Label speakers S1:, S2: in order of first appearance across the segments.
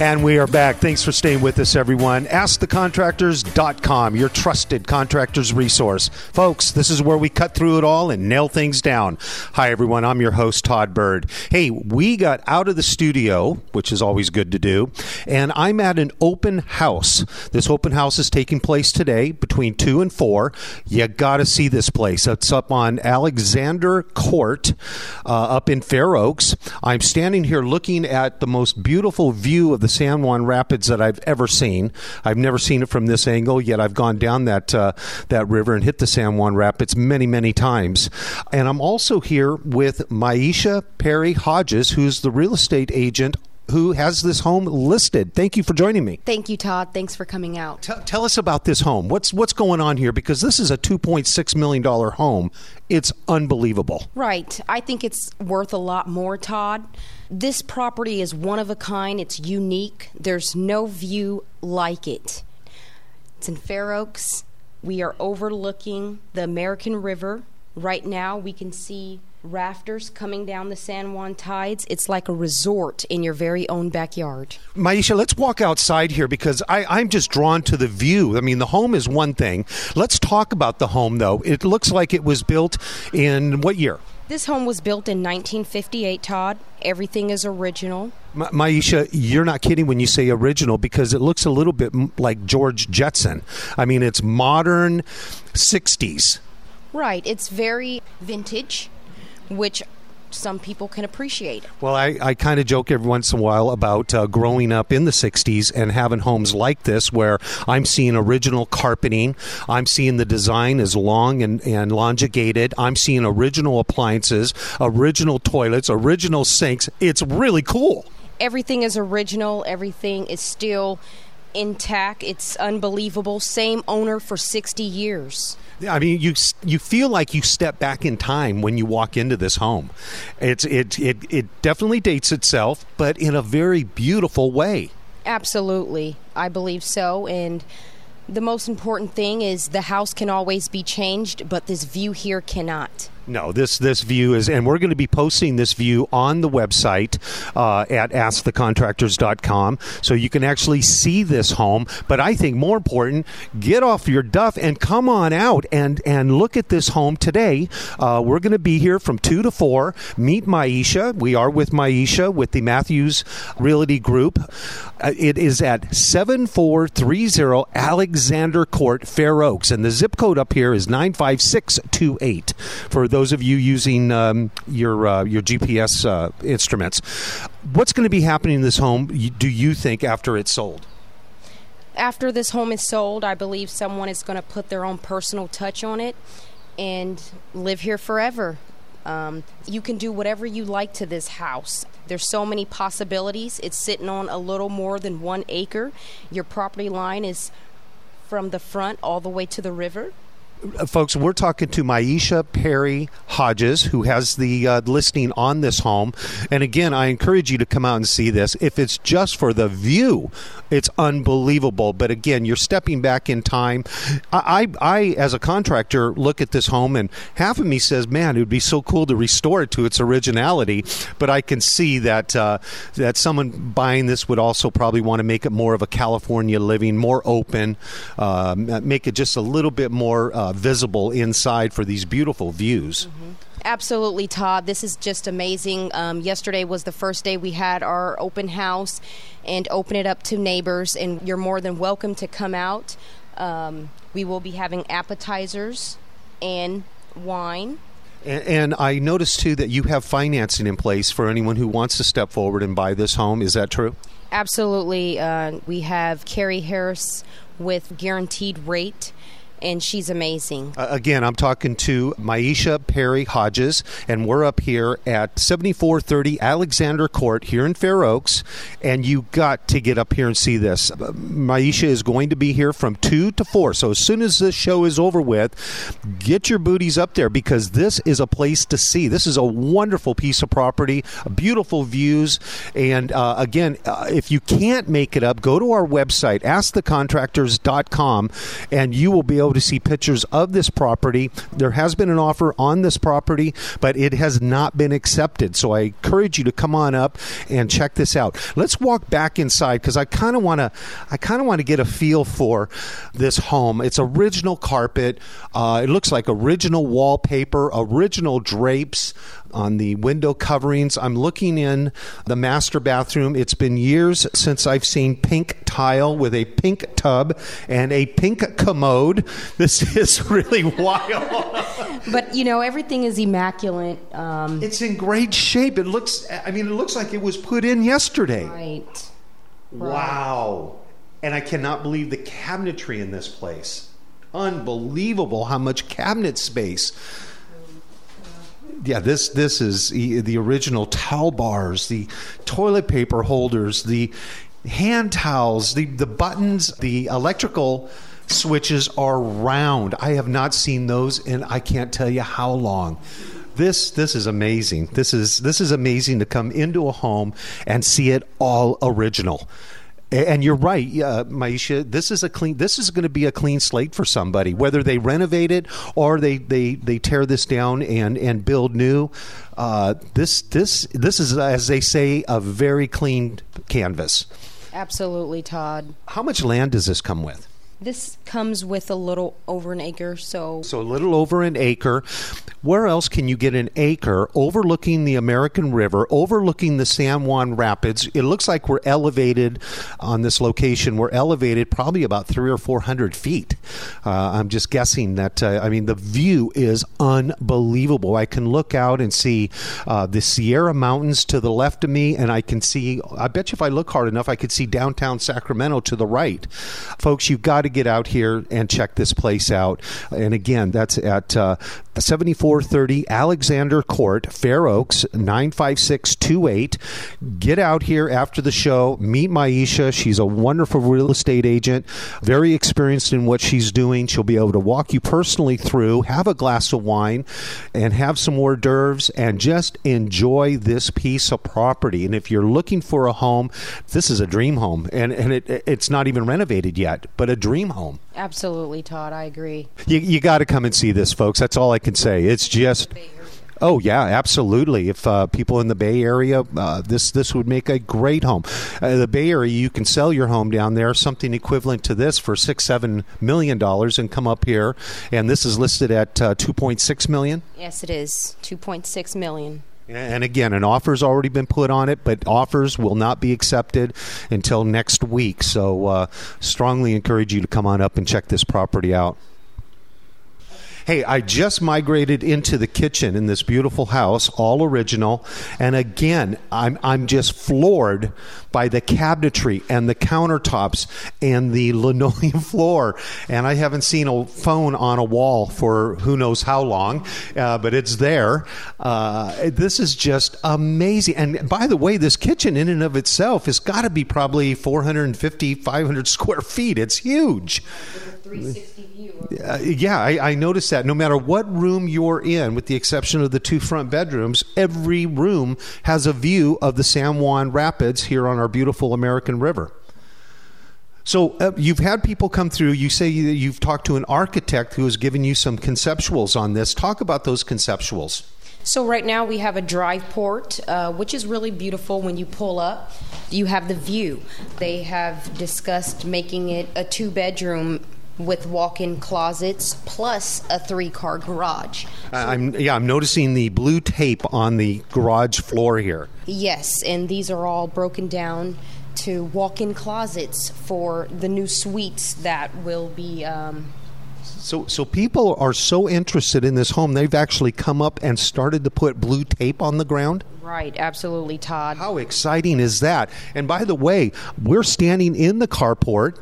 S1: And we are back. Thanks for staying with us, everyone. AskTheContractors.com, your trusted contractors resource. Folks, this is where we cut through it all and nail things down. Hi, everyone. I'm your host, Todd Bird. Hey, we got out of the studio, which is always good to do, and I'm at an open house. This open house is taking place today between 2 and 4. You got to see this place. It's up on Alexander Court uh, up in Fair Oaks. I'm standing here looking at the most beautiful view of the San Juan Rapids that I've ever seen. I've never seen it from this angle, yet I've gone down that uh, that river and hit the San Juan Rapids many, many times. And I'm also here with Maisha Perry Hodges, who's the real estate agent who has this home listed. Thank you for joining me.
S2: Thank you, Todd. Thanks for coming out.
S1: T- tell us about this home. What's what's going on here? Because this is a two point six million dollar home. It's unbelievable.
S2: Right. I think it's worth a lot more, Todd. This property is one of a kind. It's unique. There's no view like it. It's in Fair Oaks. We are overlooking the American River. Right now, we can see rafters coming down the San Juan tides. It's like a resort in your very own backyard.
S1: Maisha, let's walk outside here because I, I'm just drawn to the view. I mean, the home is one thing. Let's talk about the home, though. It looks like it was built in what year?
S2: This home was built in 1958, Todd. Everything is original.
S1: Ma- Maisha, you're not kidding when you say original because it looks a little bit m- like George Jetson. I mean, it's modern 60s.
S2: Right. It's very vintage, which some people can appreciate.
S1: Well, I, I kind of joke every once in a while about uh, growing up in the 60s and having homes like this where I'm seeing original carpeting. I'm seeing the design is long and, and longigated. I'm seeing original appliances, original toilets, original sinks. It's really cool.
S2: Everything is original, everything is still intact. It's unbelievable. Same owner for 60 years.
S1: I mean, you you feel like you step back in time when you walk into this home. It's it it it definitely dates itself, but in a very beautiful way.
S2: Absolutely. I believe so and the most important thing is the house can always be changed, but this view here cannot.
S1: No, this this view is, and we're going to be posting this view on the website uh, at askthecontractors.com, so you can actually see this home. But I think more important, get off your duff and come on out and and look at this home today. Uh, we're going to be here from two to four. Meet Maisha. We are with Maisha with the Matthews Realty Group. Uh, it is at seven four three zero Alexander Court, Fair Oaks, and the zip code up here is nine five six two eight. For those of you using um, your uh, your GPS uh, instruments, what's going to be happening in this home? Do you think after it's sold?
S2: After this home is sold, I believe someone is going to put their own personal touch on it and live here forever. Um, you can do whatever you like to this house. There's so many possibilities. It's sitting on a little more than one acre. Your property line is from the front all the way to the river
S1: folks, we're talking to Maisha Perry Hodges, who has the uh, listing on this home. And again, I encourage you to come out and see this. If it's just for the view, it's unbelievable. But again, you're stepping back in time. I, I, I as a contractor, look at this home, and half of me says, "Man, it would be so cool to restore it to its originality." But I can see that uh, that someone buying this would also probably want to make it more of a California living, more open, uh, make it just a little bit more. Uh, visible inside for these beautiful views.
S2: Mm-hmm. Absolutely, Todd. This is just amazing. Um, yesterday was the first day we had our open house and open it up to neighbors, and you're more than welcome to come out. Um, we will be having appetizers and wine.
S1: And, and, I noticed too that you have financing in place for anyone who wants to step forward and buy this home. Is that true?
S2: Absolutely. Uh, we have Carrie Harris with guaranteed rate and she's amazing.
S1: Uh, again, I'm talking to Maisha Perry Hodges, and we're up here at 7430 Alexander Court here in Fair Oaks, and you got to get up here and see this. Uh, Maisha is going to be here from 2 to 4, so as soon as this show is over with, get your booties up there because this is a place to see. This is a wonderful piece of property, beautiful views, and uh, again, uh, if you can't make it up, go to our website, askthecontractors.com, and you will be able able to see pictures of this property. There has been an offer on this property, but it has not been accepted. So I encourage you to come on up and check this out. Let's walk back inside because I kind of want to I kind of want to get a feel for this home. It's original carpet. Uh, it looks like original wallpaper, original drapes on the window coverings. I'm looking in the master bathroom. It's been years since I've seen pink tile with a pink tub and a pink commode. This is really wild.
S2: but you know, everything is immaculate. Um,
S1: it's in great shape. It looks. I mean, it looks like it was put in yesterday.
S2: right.
S1: Wow. And I cannot believe the cabinetry in this place. Unbelievable how much cabinet space. Yeah, this this is the original towel bars, the toilet paper holders, the hand towels, the the buttons, the electrical switches are round. I have not seen those in I can't tell you how long this this is amazing. This is this is amazing to come into a home and see it all original. And you're right, uh, Maisha. This is a clean. This is going to be a clean slate for somebody, whether they renovate it or they they, they tear this down and and build new. Uh, this this this is, as they say, a very clean canvas.
S2: Absolutely, Todd.
S1: How much land does this come with?
S2: This comes with a little over an acre, so
S1: So a little over an acre. Where else can you get an acre overlooking the American River, overlooking the San Juan Rapids? It looks like we're elevated on this location. We're elevated probably about three or four hundred feet. Uh, I'm just guessing that. Uh, I mean, the view is unbelievable. I can look out and see uh, the Sierra Mountains to the left of me, and I can see. I bet you if I look hard enough, I could see downtown Sacramento to the right. Folks, you've got to get out here and check this place out. And again, that's at uh, 7430 Alexander Court, Fair Oaks, 95628. Get out here after the show. Meet Maisha. She's a wonderful real estate agent, very experienced in what she's doing. She'll be able to walk you personally through, have a glass of wine, and have some hors d'oeuvres, and just enjoy this piece of property. And if you're looking for a home, this is a dream home, and, and it, it's not even renovated yet, but a dream home.
S2: Absolutely, Todd. I agree.
S1: You, you got to come and see this, folks. That's all I can say. It's just. Oh yeah, absolutely. If uh, people in the Bay Area, uh, this this would make a great home. Uh, the Bay Area, you can sell your home down there, something equivalent to this for six seven million dollars, and come up here. And this is listed at uh, two point six million.
S2: Yes, it is two point six million.
S1: And again, an offer's already been put on it, but offers will not be accepted until next week. So, uh, strongly encourage you to come on up and check this property out. Hey, I just migrated into the kitchen in this beautiful house, all original. And again, I'm, I'm just floored by the cabinetry and the countertops and the linoleum floor. And I haven't seen a phone on a wall for who knows how long, uh, but it's there. Uh, this is just amazing. And by the way, this kitchen in and of itself has got to be probably 450, 500 square feet. It's huge.
S2: Three sixty view.
S1: Uh, yeah, I, I noticed that. No matter what room you're in, with the exception of the two front bedrooms, every room has a view of the San Juan Rapids here on our beautiful American River. So uh, you've had people come through. You say you, you've talked to an architect who has given you some conceptuals on this. Talk about those conceptuals.
S2: So right now we have a drive port, uh, which is really beautiful. When you pull up, you have the view. They have discussed making it a two-bedroom with walk-in closets plus a three-car garage.
S1: I- I'm yeah, I'm noticing the blue tape on the garage floor here.
S2: Yes, and these are all broken down to walk-in closets for the new suites that will be. Um,
S1: So, so people are so interested in this home, they've actually come up and started to put blue tape on the ground.
S2: right, absolutely, Todd.
S1: How exciting is that? And by the way, we're standing in the carport.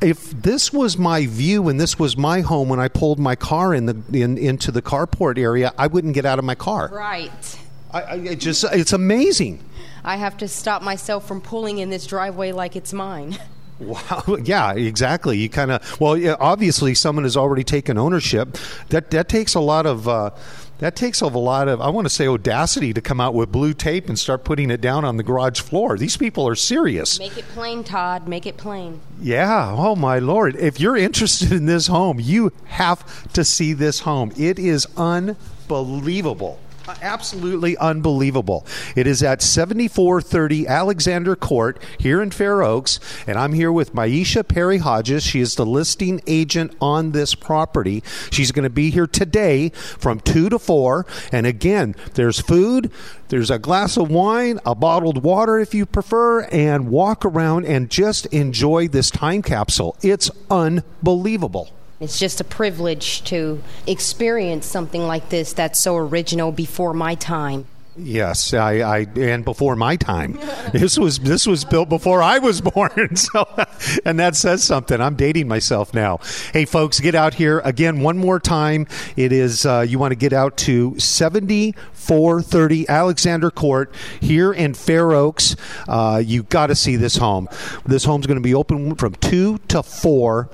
S1: If this was my view and this was my home when I pulled my car in the in, into the carport area, I wouldn't get out of my car.
S2: Right.
S1: I, I it just it's amazing.
S2: I have to stop myself from pulling in this driveway like it's mine.
S1: Wow. Yeah, exactly. You kind of well, yeah, obviously someone has already taken ownership. That that takes a lot of uh, That takes a lot of, I want to say, audacity to come out with blue tape and start putting it down on the garage floor. These people are serious.
S2: Make it plain, Todd. Make it plain.
S1: Yeah. Oh, my Lord. If you're interested in this home, you have to see this home. It is unbelievable absolutely unbelievable. It is at 7430 Alexander Court here in Fair Oaks, and I'm here with Maisha Perry Hodges. She is the listing agent on this property. She's going to be here today from 2 to 4. And again, there's food, there's a glass of wine, a bottled water if you prefer, and walk around and just enjoy this time capsule. It's unbelievable.
S2: It's just a privilege to experience something like this that's so original before my time.
S1: Yes, I, I, and before my time. this was this was built before I was born. So, and that says something. I'm dating myself now. Hey, folks, get out here again one more time. It is uh, you want to get out to 7430 Alexander Court here in Fair Oaks. Uh, you got to see this home. This home's going to be open from two to four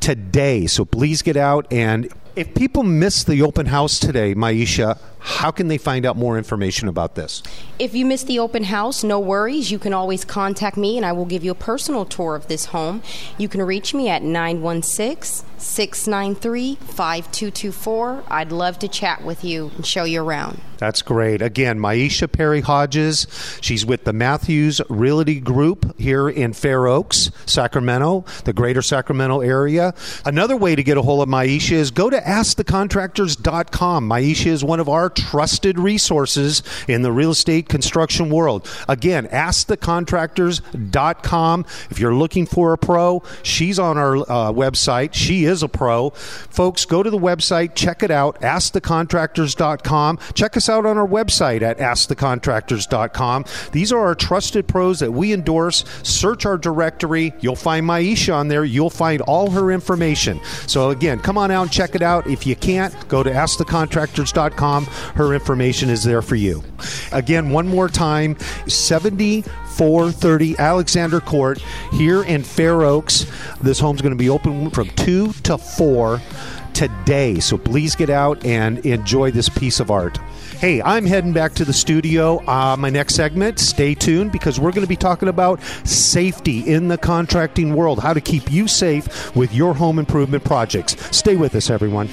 S1: today. So please get out and if people miss the open house today, Maisha, how can they find out more information about this?
S2: If you missed the open house, no worries. You can always contact me and I will give you a personal tour of this home. You can reach me at 916 693 5224. I'd love to chat with you and show you around.
S1: That's great. Again, Maisha Perry Hodges. She's with the Matthews Realty Group here in Fair Oaks, Sacramento, the greater Sacramento area. Another way to get a hold of Maisha is go to askthecontractors.com. Maisha is one of our trusted resources in the real estate construction world. Again, askthecontractors.com. If you're looking for a pro, she's on our uh, website. She is a pro. Folks, go to the website, check it out, askthecontractors.com. Check us out on our website at askthecontractors.com. These are our trusted pros that we endorse. Search our directory. You'll find Maisha on there. You'll find all her information. So, again, come on out and check it out. If you can't, go to askthecontractors.com. Her information is there for you. Again, one more time 7430 Alexander Court here in Fair Oaks. This home's going to be open from 2 to 4 today. So please get out and enjoy this piece of art. Hey, I'm heading back to the studio. Uh, my next segment, stay tuned because we're going to be talking about safety in the contracting world, how to keep you safe with your home improvement projects. Stay with us, everyone.